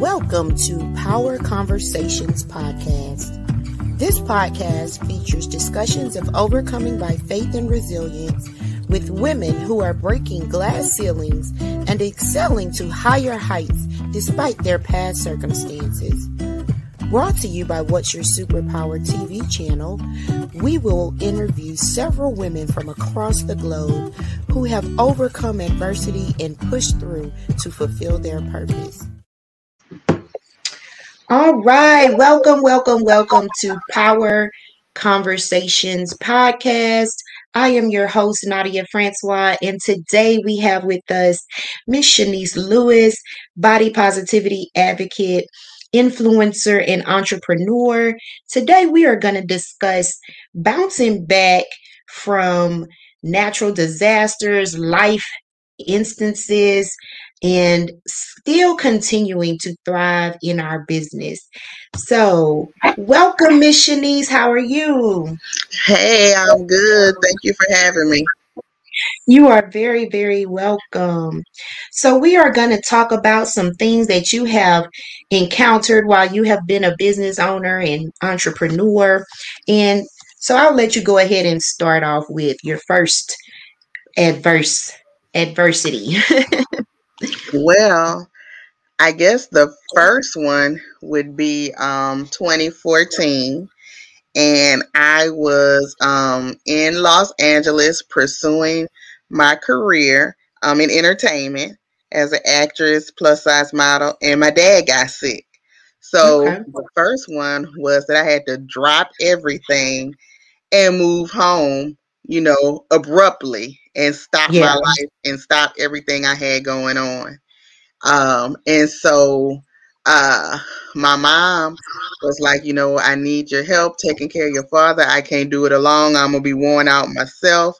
Welcome to Power Conversations Podcast. This podcast features discussions of overcoming by faith and resilience with women who are breaking glass ceilings and excelling to higher heights despite their past circumstances. Brought to you by What's Your Superpower TV channel, we will interview several women from across the globe who have overcome adversity and pushed through to fulfill their purpose. All right, welcome, welcome, welcome to Power Conversations Podcast. I am your host, Nadia Francois, and today we have with us Miss Shanice Lewis, body positivity advocate influencer, and entrepreneur. Today, we are going to discuss bouncing back from natural disasters, life instances, and still continuing to thrive in our business. So, welcome, Miss Shanice. How are you? Hey, I'm good. Thank you for having me. You are very, very welcome. So, we are going to talk about some things that you have encountered while you have been a business owner and entrepreneur. And so, I'll let you go ahead and start off with your first adverse adversity. well, I guess the first one would be um, 2014 and I was um, in Los Angeles pursuing my career um, in entertainment as an actress, plus size model, and my dad got sick. So okay. the first one was that I had to drop everything and move home, you know, abruptly and stop yeah. my life and stop everything I had going on. Um, and so uh, my mom was like, you know, I need your help taking care of your father. I can't do it alone. I'm gonna be worn out myself,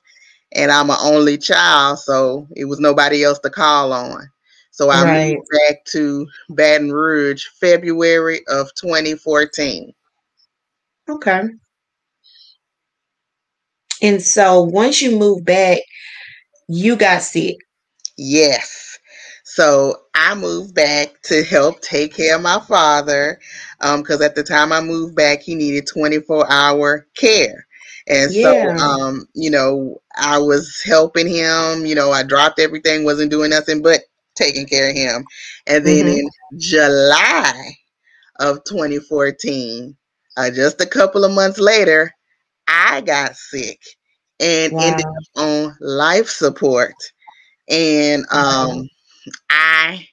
and I'm an only child, so it was nobody else to call on. So I right. moved back to Baton Rouge, February of 2014. Okay. And so once you moved back, you got sick. Yes. So I moved back to help take care of my father because um, at the time I moved back, he needed 24 hour care. And yeah. so, um, you know, I was helping him. You know, I dropped everything, wasn't doing nothing but taking care of him. And then mm-hmm. in July of 2014, uh, just a couple of months later, I got sick and wow. ended up on life support. And um, I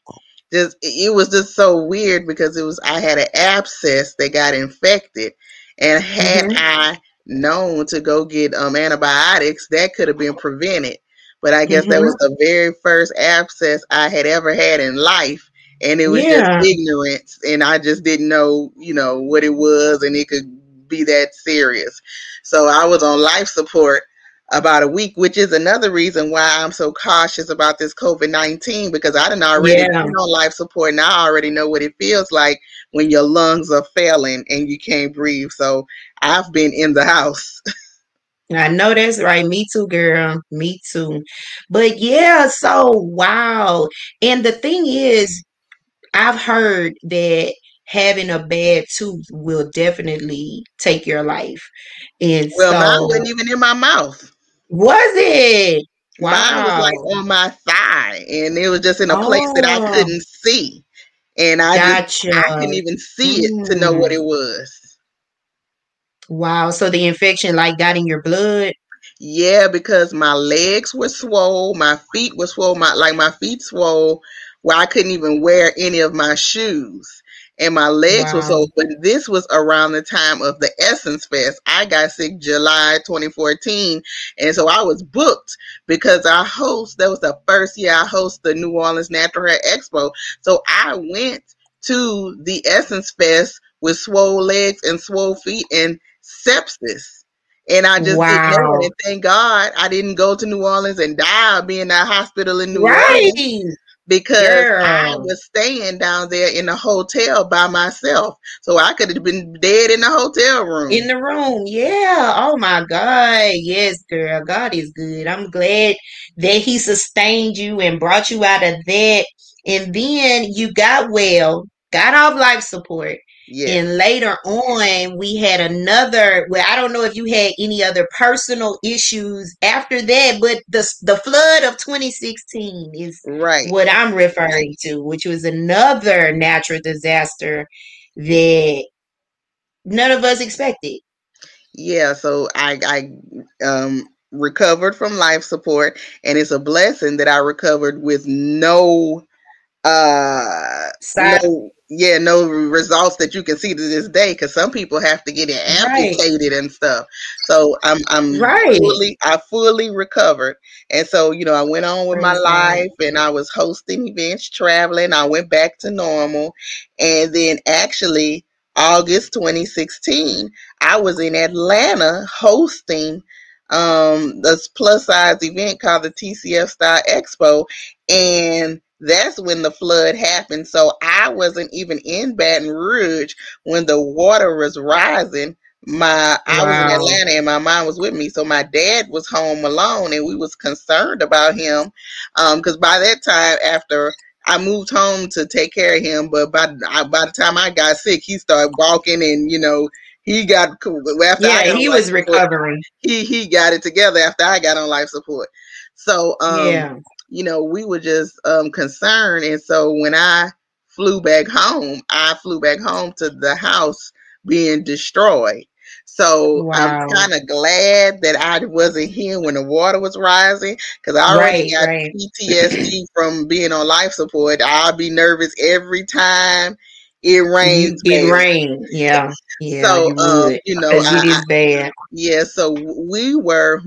just it was just so weird because it was I had an abscess that got infected, and had mm-hmm. I known to go get um antibiotics, that could have been prevented. But I guess mm-hmm. that was the very first abscess I had ever had in life. And it was yeah. just ignorance, and I just didn't know, you know, what it was, and it could be that serious. So I was on life support about a week, which is another reason why I'm so cautious about this COVID 19 because I didn't already yeah. been on life support and I already know what it feels like when your lungs are failing and you can't breathe. So I've been in the house. I know that's right. Me too, girl. Me too. But yeah, so wow. And the thing is, I've heard that having a bad tooth will definitely take your life. And well, so, mine wasn't even in my mouth. Was it? Wow. Mine was like on my thigh, and it was just in a oh. place that I oh. couldn't see, and I gotcha. just, I couldn't even see mm. it to know what mm. it was. Wow! So the infection like got in your blood? Yeah, because my legs were swole, my feet were swole, my like my feet swole, where I couldn't even wear any of my shoes and my legs wow. were so but this was around the time of the essence fest i got sick july 2014 and so i was booked because i host that was the first year i host the new orleans natural hair expo so i went to the essence fest with swole legs and swole feet and sepsis and I just wow. And thank God I didn't go to New Orleans and die being in that hospital in New right. Orleans because Girl. I was staying down there in the hotel by myself. So I could have been dead in the hotel room. In the room, yeah. Oh my God. Yes, girl. God is good. I'm glad that He sustained you and brought you out of that. And then you got well got off life support. Yes. And later on, we had another. Well, I don't know if you had any other personal issues after that, but the the flood of 2016 is right. what I'm referring to, which was another natural disaster that none of us expected. Yeah, so I I um recovered from life support and it's a blessing that I recovered with no uh no yeah no results that you can see to this day because some people have to get it amputated right. and stuff. So i'm i'm right. fully i fully recovered. And so you know i went on with my life and i was hosting events traveling. I went back to normal. And then actually august 2016 i was in atlanta hosting um this plus size event called the tcf style expo. And that's when the flood happened. So I wasn't even in Baton Rouge when the water was rising. My I was in Atlanta and my mom was with me, so my dad was home alone, and we was concerned about him because um, by that time, after I moved home to take care of him, but by by the time I got sick, he started walking, and you know he got after yeah, he was support, recovering. He he got it together after I got on life support. So um, yeah you know, we were just um, concerned. And so when I flew back home, I flew back home to the house being destroyed. So wow. I'm kind of glad that I wasn't here when the water was rising because I already right, got right. PTSD from being on life support. I'll be nervous every time it rains. It rains, yeah. Yeah, so you, um, you know, it is bad. Yeah, so we were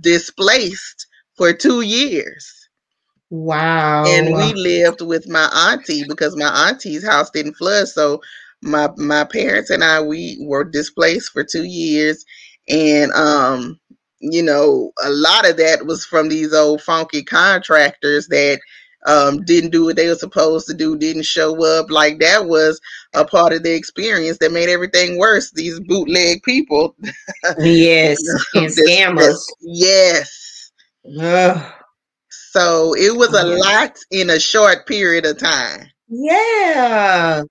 displaced for two years. Wow. And we lived with my auntie because my auntie's house didn't flood. So my my parents and I we were displaced for two years. And um, you know, a lot of that was from these old funky contractors that um didn't do what they were supposed to do, didn't show up. Like that was a part of the experience that made everything worse. These bootleg people. Yes. and scammers. yes. Ugh. So it was a lot in a short period of time. Yeah.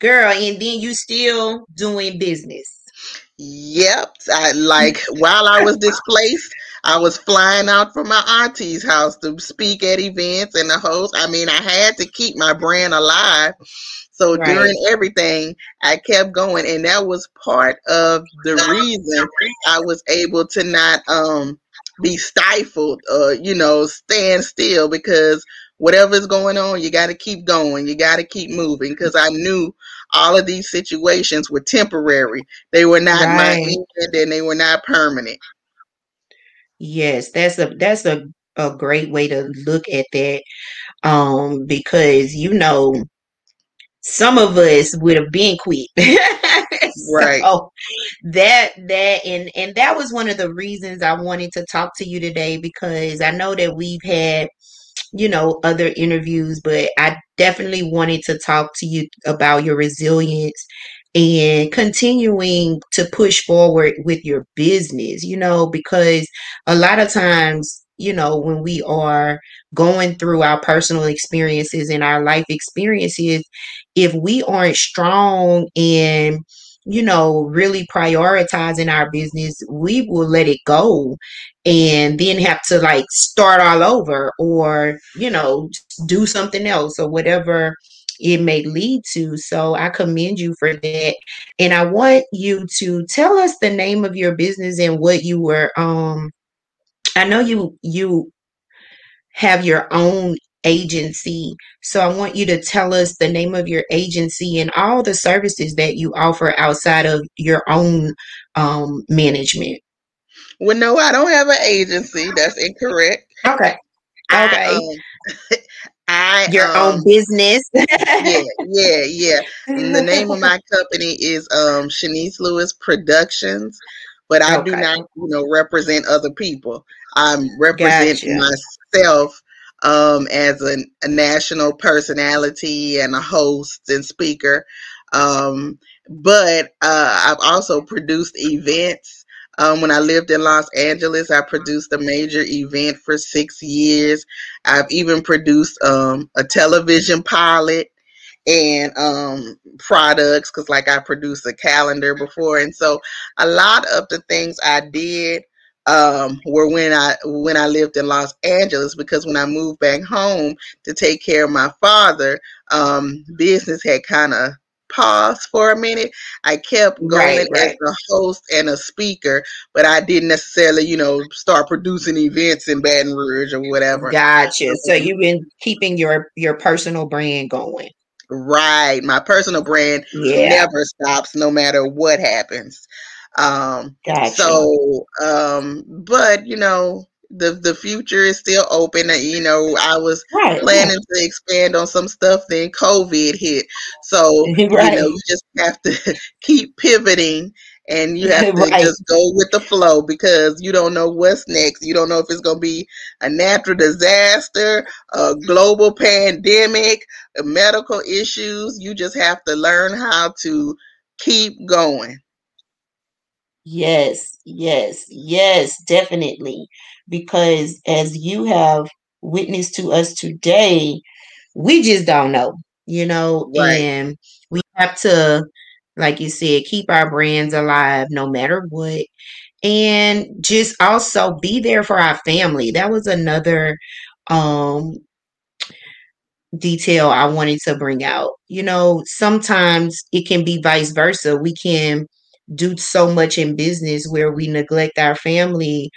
Girl, and then you still doing business. Yep. I like while I was displaced, I was flying out from my auntie's house to speak at events and the host. I mean, I had to keep my brand alive. So right. during everything, I kept going, and that was part of the reason I was able to not um be stifled or you know stand still because whatever's going on you got to keep going you got to keep moving because i knew all of these situations were temporary they were not right. my end and they were not permanent yes that's a that's a, a great way to look at that um because you know some of us would have been quit. right. So that that and and that was one of the reasons I wanted to talk to you today because I know that we've had you know other interviews but I definitely wanted to talk to you about your resilience and continuing to push forward with your business, you know, because a lot of times, you know, when we are going through our personal experiences and our life experiences, if we aren't strong and you know, really prioritizing our business, we will let it go and then have to like start all over or, you know, do something else or whatever it may lead to. So I commend you for that. And I want you to tell us the name of your business and what you were um I know you you have your own agency. So I want you to tell us the name of your agency and all the services that you offer outside of your own um management. Well, no, I don't have an agency. That's incorrect. Okay. Okay. I, um, I your um, own business. yeah, yeah, yeah. And the name of my company is um Shanice Lewis Productions, but I okay. do not, you know, represent other people. I'm representing gotcha. myself um as a, a, national personality and a host and speaker. Um, but uh, I've also produced events um, when I lived in Los Angeles, I produced a major event for six years. I've even produced um, a television pilot. and um products because like I produced a calendar before and so a lot of the things I did um were when I when I lived in Los Angeles because when I moved back home to take care of my father um business had kind of paused for a minute. I kept going Right, as a host and a speaker, but I didn't necessarily, you know, start producing events in Baton Rouge or whatever. Gotcha. So Um, you've been keeping your your personal brand going. Right. My personal brand Yeah, never stops no matter what happens. Um, gotcha. so um, but you know, the the future is still open. Uh, You know, I was Right, right. planning to expand on some stuff, then COVID hit. So, you know, you just have to keep pivoting and you have to Right. just go with the flow because you don't know what's next. You don't know if it's going to be a natural disaster, a global pandemic, medical issues. You just have to learn how to keep going. Yes, yes, yes, definitely. Because as you have witnessed to us today, we just don't know, you know, Right. and we have to, like you said, keep our brands alive no matter what. And just also be there for our family. That was another um detail I wanted to bring out. You know, sometimes it can be vice versa. We can do so much in business where we neglect our family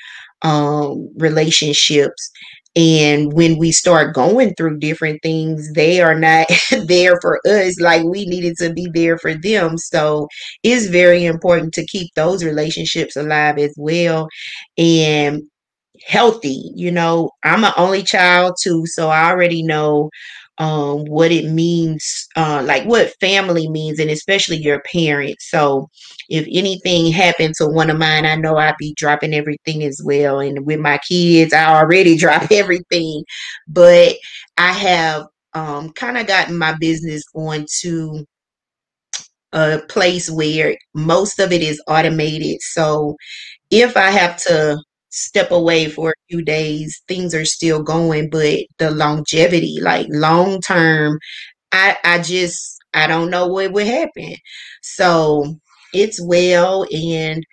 um, relationships. And when we start going through different things, they are not there for us like we needed to be there for them. So it's very important to keep those relationships alive as well. And healthy. You know, I'm an only child too, so I already know um what it means uh like what family means and especially your parents. So if anything happened to one of mine, I know I'd be dropping everything as well. And with my kids, I already drop everything. But I have um kind of gotten my business onto a place where most of it is automated. So if I have to step away for a few days, things are still going, but the longevity, like long term, I I just I don't know what would happen. So it's well and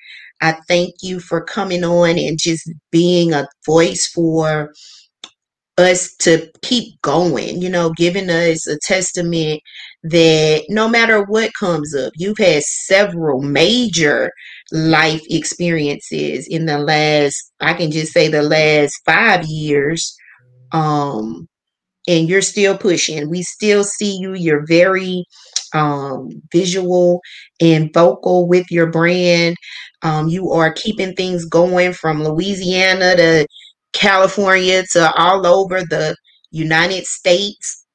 I thank you for coming on and just being a voice for us to keep going, you know, giving us a testament that no matter what comes up, you've had several major life experiences in the last, I can just say the last five years. Um, and you're still pushing. We still see you. You're very um, visual and vocal with your brand. Um, you are keeping things going from Louisiana to California to all over the United States.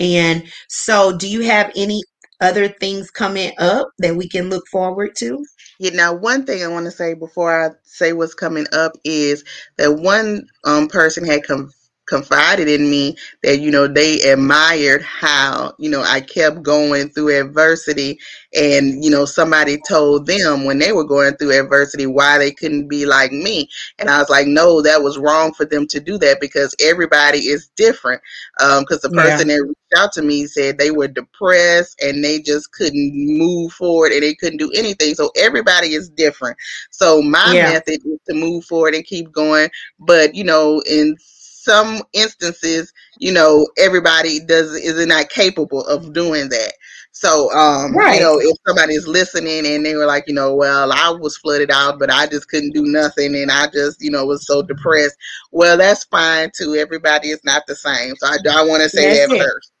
And so, do you have any other things coming up that we can look forward to? Yeah, now one thing I want to say before I say what's coming up is that one um, person had come confided in me that you know they admired how you know I kept going through adversity. And you know somebody told them when they were going through adversity why they couldn't be like me. And I was like no that was wrong for them to do that because everybody is different. Um, because the Yeah, person that reached out to me said they were depressed and they just couldn't move forward and they couldn't do anything. So everybody is different. So my yeah, method is to move forward and keep going. But you know in some instances, you know, everybody does is not capable of doing that. So, um, you know, if somebody is listening and they were like, you know, well, I was flooded out, but I just couldn't do nothing, and I just, you know, was so depressed. Well, that's fine too. Everybody is not the same. So I, I want to say That's that it. first.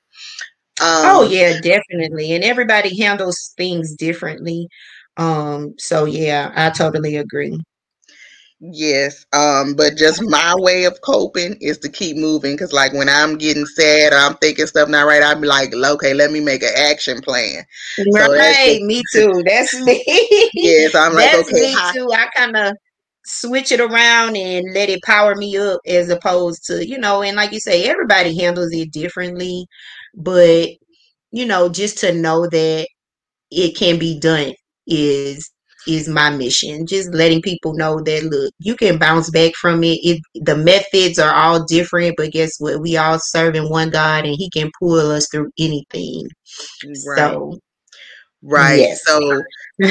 Oh Um, yeah, definitely. And everybody handles things differently. Um, so yeah, I totally agree. Yes, um, but just my way of coping is to keep moving because, like, when I'm getting sad or I'm thinking stuff not right, be like, okay, let me make an action plan. So that's me too. That's me. yes, I'm like, That's okay, me too. I kind of switch it around and let it power me up as opposed to, you know, and like you say, everybody handles it differently, but you know, just to know that it can be done is is my mission. Just letting people know that look, you can bounce back from it. it. The methods are all different, but guess what? We all serving one God, and He can pull us through anything. Right. So, right. Yes. So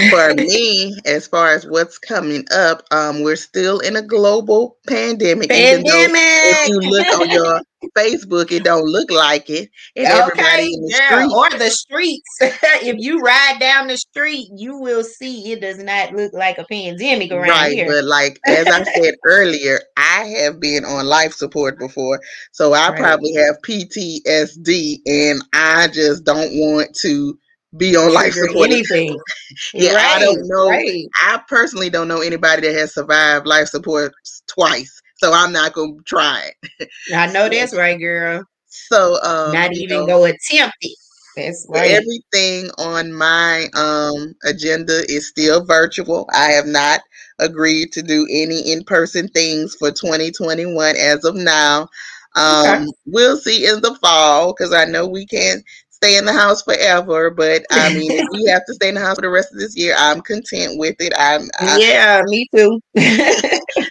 for me, as far as what's coming up, um, we're still in a global pandemic. Pandemic. if you look on your Facebook, it don't look like it. And okay, everybody in the yeah. street. or the streets. if you ride down the street, you will see it does not look like a pandemic around right, here. But like as I said earlier, I have been on life support before, so I right. probably have PTSD, and I just don't want to be on life support. Anything. yeah, right, I don't know. Right. I personally don't know anybody that has survived life support twice. So I'm not gonna try it. I know that's right, girl. So um not even know, go attempt it. That's right. Everything on my um agenda is still virtual. I have not agreed to do any in-person things for 2021 as of now. Um, okay. We'll see in the fall because I know we can't stay in the house forever, but I mean, if we have to stay in the house for the rest of this year, I'm content with it. I'm I, yeah, me too. like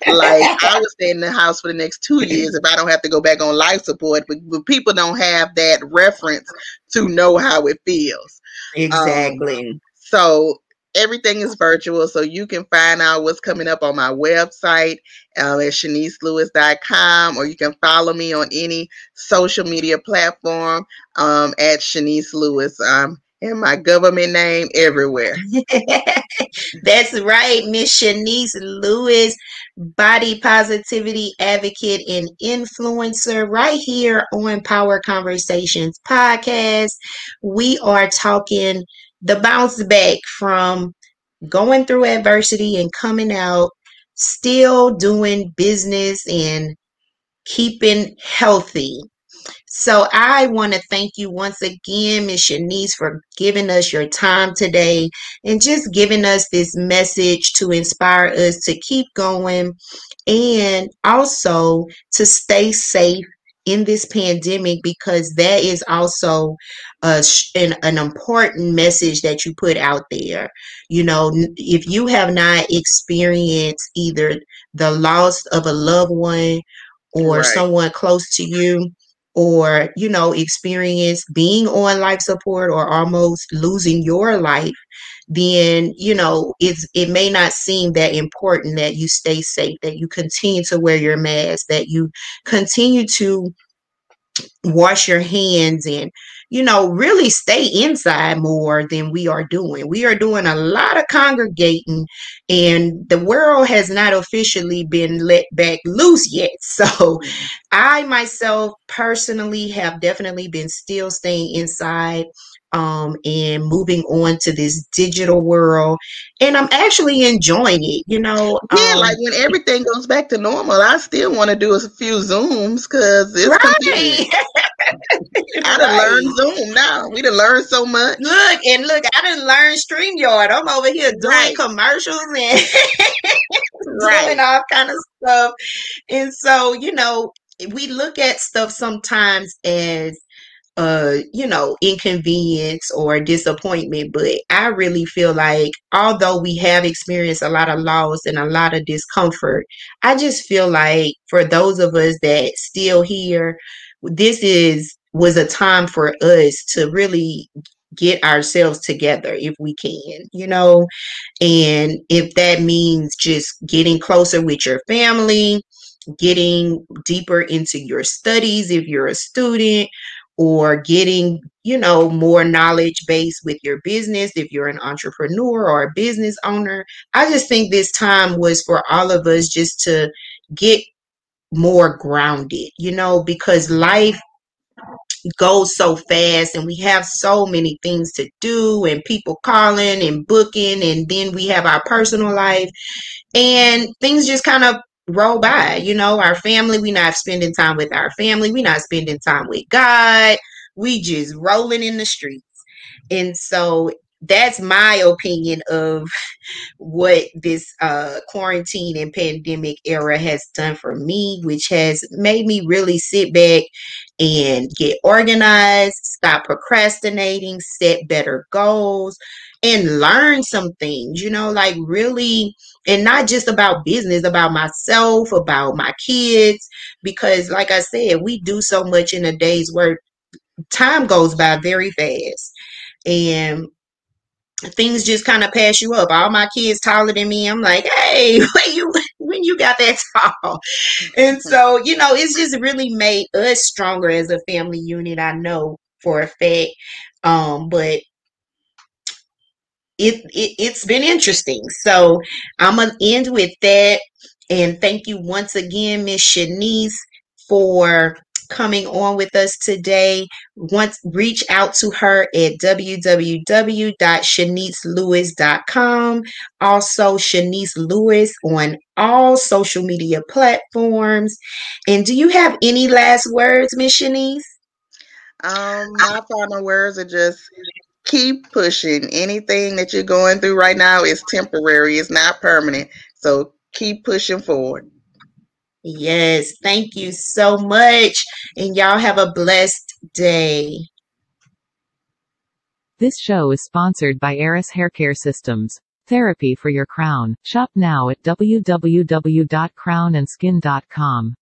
I would stay in the house for the next two years if I don't have to go back on life support, but, but people don't have that reference to know how it feels. Exactly. Um, so everything is virtual, so you can find out what's coming up on my website um, at shanicelewis.com, or you can follow me on any social media platform um, at Shanice Lewis. Um, and my government name everywhere. That's right, Miss Shanice Lewis, body positivity advocate and influencer, right here on Power Conversations podcast. We are talking the bounce back from going through adversity and coming out, still doing business and keeping healthy. So I want to thank you once again, Miss Shanice, for giving us your time today and just giving us this message to inspire us to keep going and also to stay safe in this pandemic because that is also a, an, an important message that you put out there. You know, if you have not experienced either the loss of a loved one or right. someone close to you, or you know experience being on life support or almost losing your life then you know it's it may not seem that important that you stay safe that you continue to wear your mask that you continue to wash your hands and you know really stay inside more than we are doing we are doing a lot of congregating and the world has not officially been let back loose yet so. I myself personally have definitely been still staying inside um, and moving on to this digital world. And I'm actually enjoying it, you know. Yeah, um, like when everything goes back to normal, I still want to do a few Zooms because it's right. I done right. learned Zoom now. We done learned so much. Look, and look, I done learned StreamYard. I'm over here doing right. commercials and doing all kind of stuff. And so, you know, we look at stuff sometimes as uh you know inconvenience or disappointment but i really feel like although we have experienced a lot of loss and a lot of discomfort i just feel like for those of us that still here this is was a time for us to really get ourselves together if we can, you know. And if that means just getting closer with your family, getting deeper into your studies if you're a student, or getting, you know, more knowledge base with your business if you're an entrepreneur or a business owner. I just think this time was for all of us just to get more grounded, you know, because life goes so fast and we have so many things to do and people calling and booking and then we have our personal life and things just kind of roll by. You know, our family, we not spending time with our family, we not spending time with God. We just rolling in the streets. And so that's my opinion of what this uh, quarantine and pandemic era has done for me, which has made me really sit back and get organized, stop procrastinating, set better goals, and learn some things, you know, like really, and not just about business, about myself, about my kids, because like I said, we do so much in a day's work. Time goes by very fast. And things just kind of pass you up. All my kids taller than me. I'm like, hey, when you when you got that tall? And so, you know, it's just really made us stronger as a family unit. I know for a fact. Um, but it, it it's been interesting. So I'm gonna end with that. And thank you once again, Miss Shanice, for coming on with us today. Once reach out to her at www.shanicelewis.com. Also, Shanice Lewis on all social media platforms. And do you have any last words, Miss Shanice? Um, my final words are just keep pushing. Anything that you're going through right now is temporary, it's not permanent. So keep pushing forward. Yes, thank you so much. And y'all have a blessed day. This show is sponsored by Eris Haircare Systems. Therapy for your crown. Shop now at www.crownandskin.com.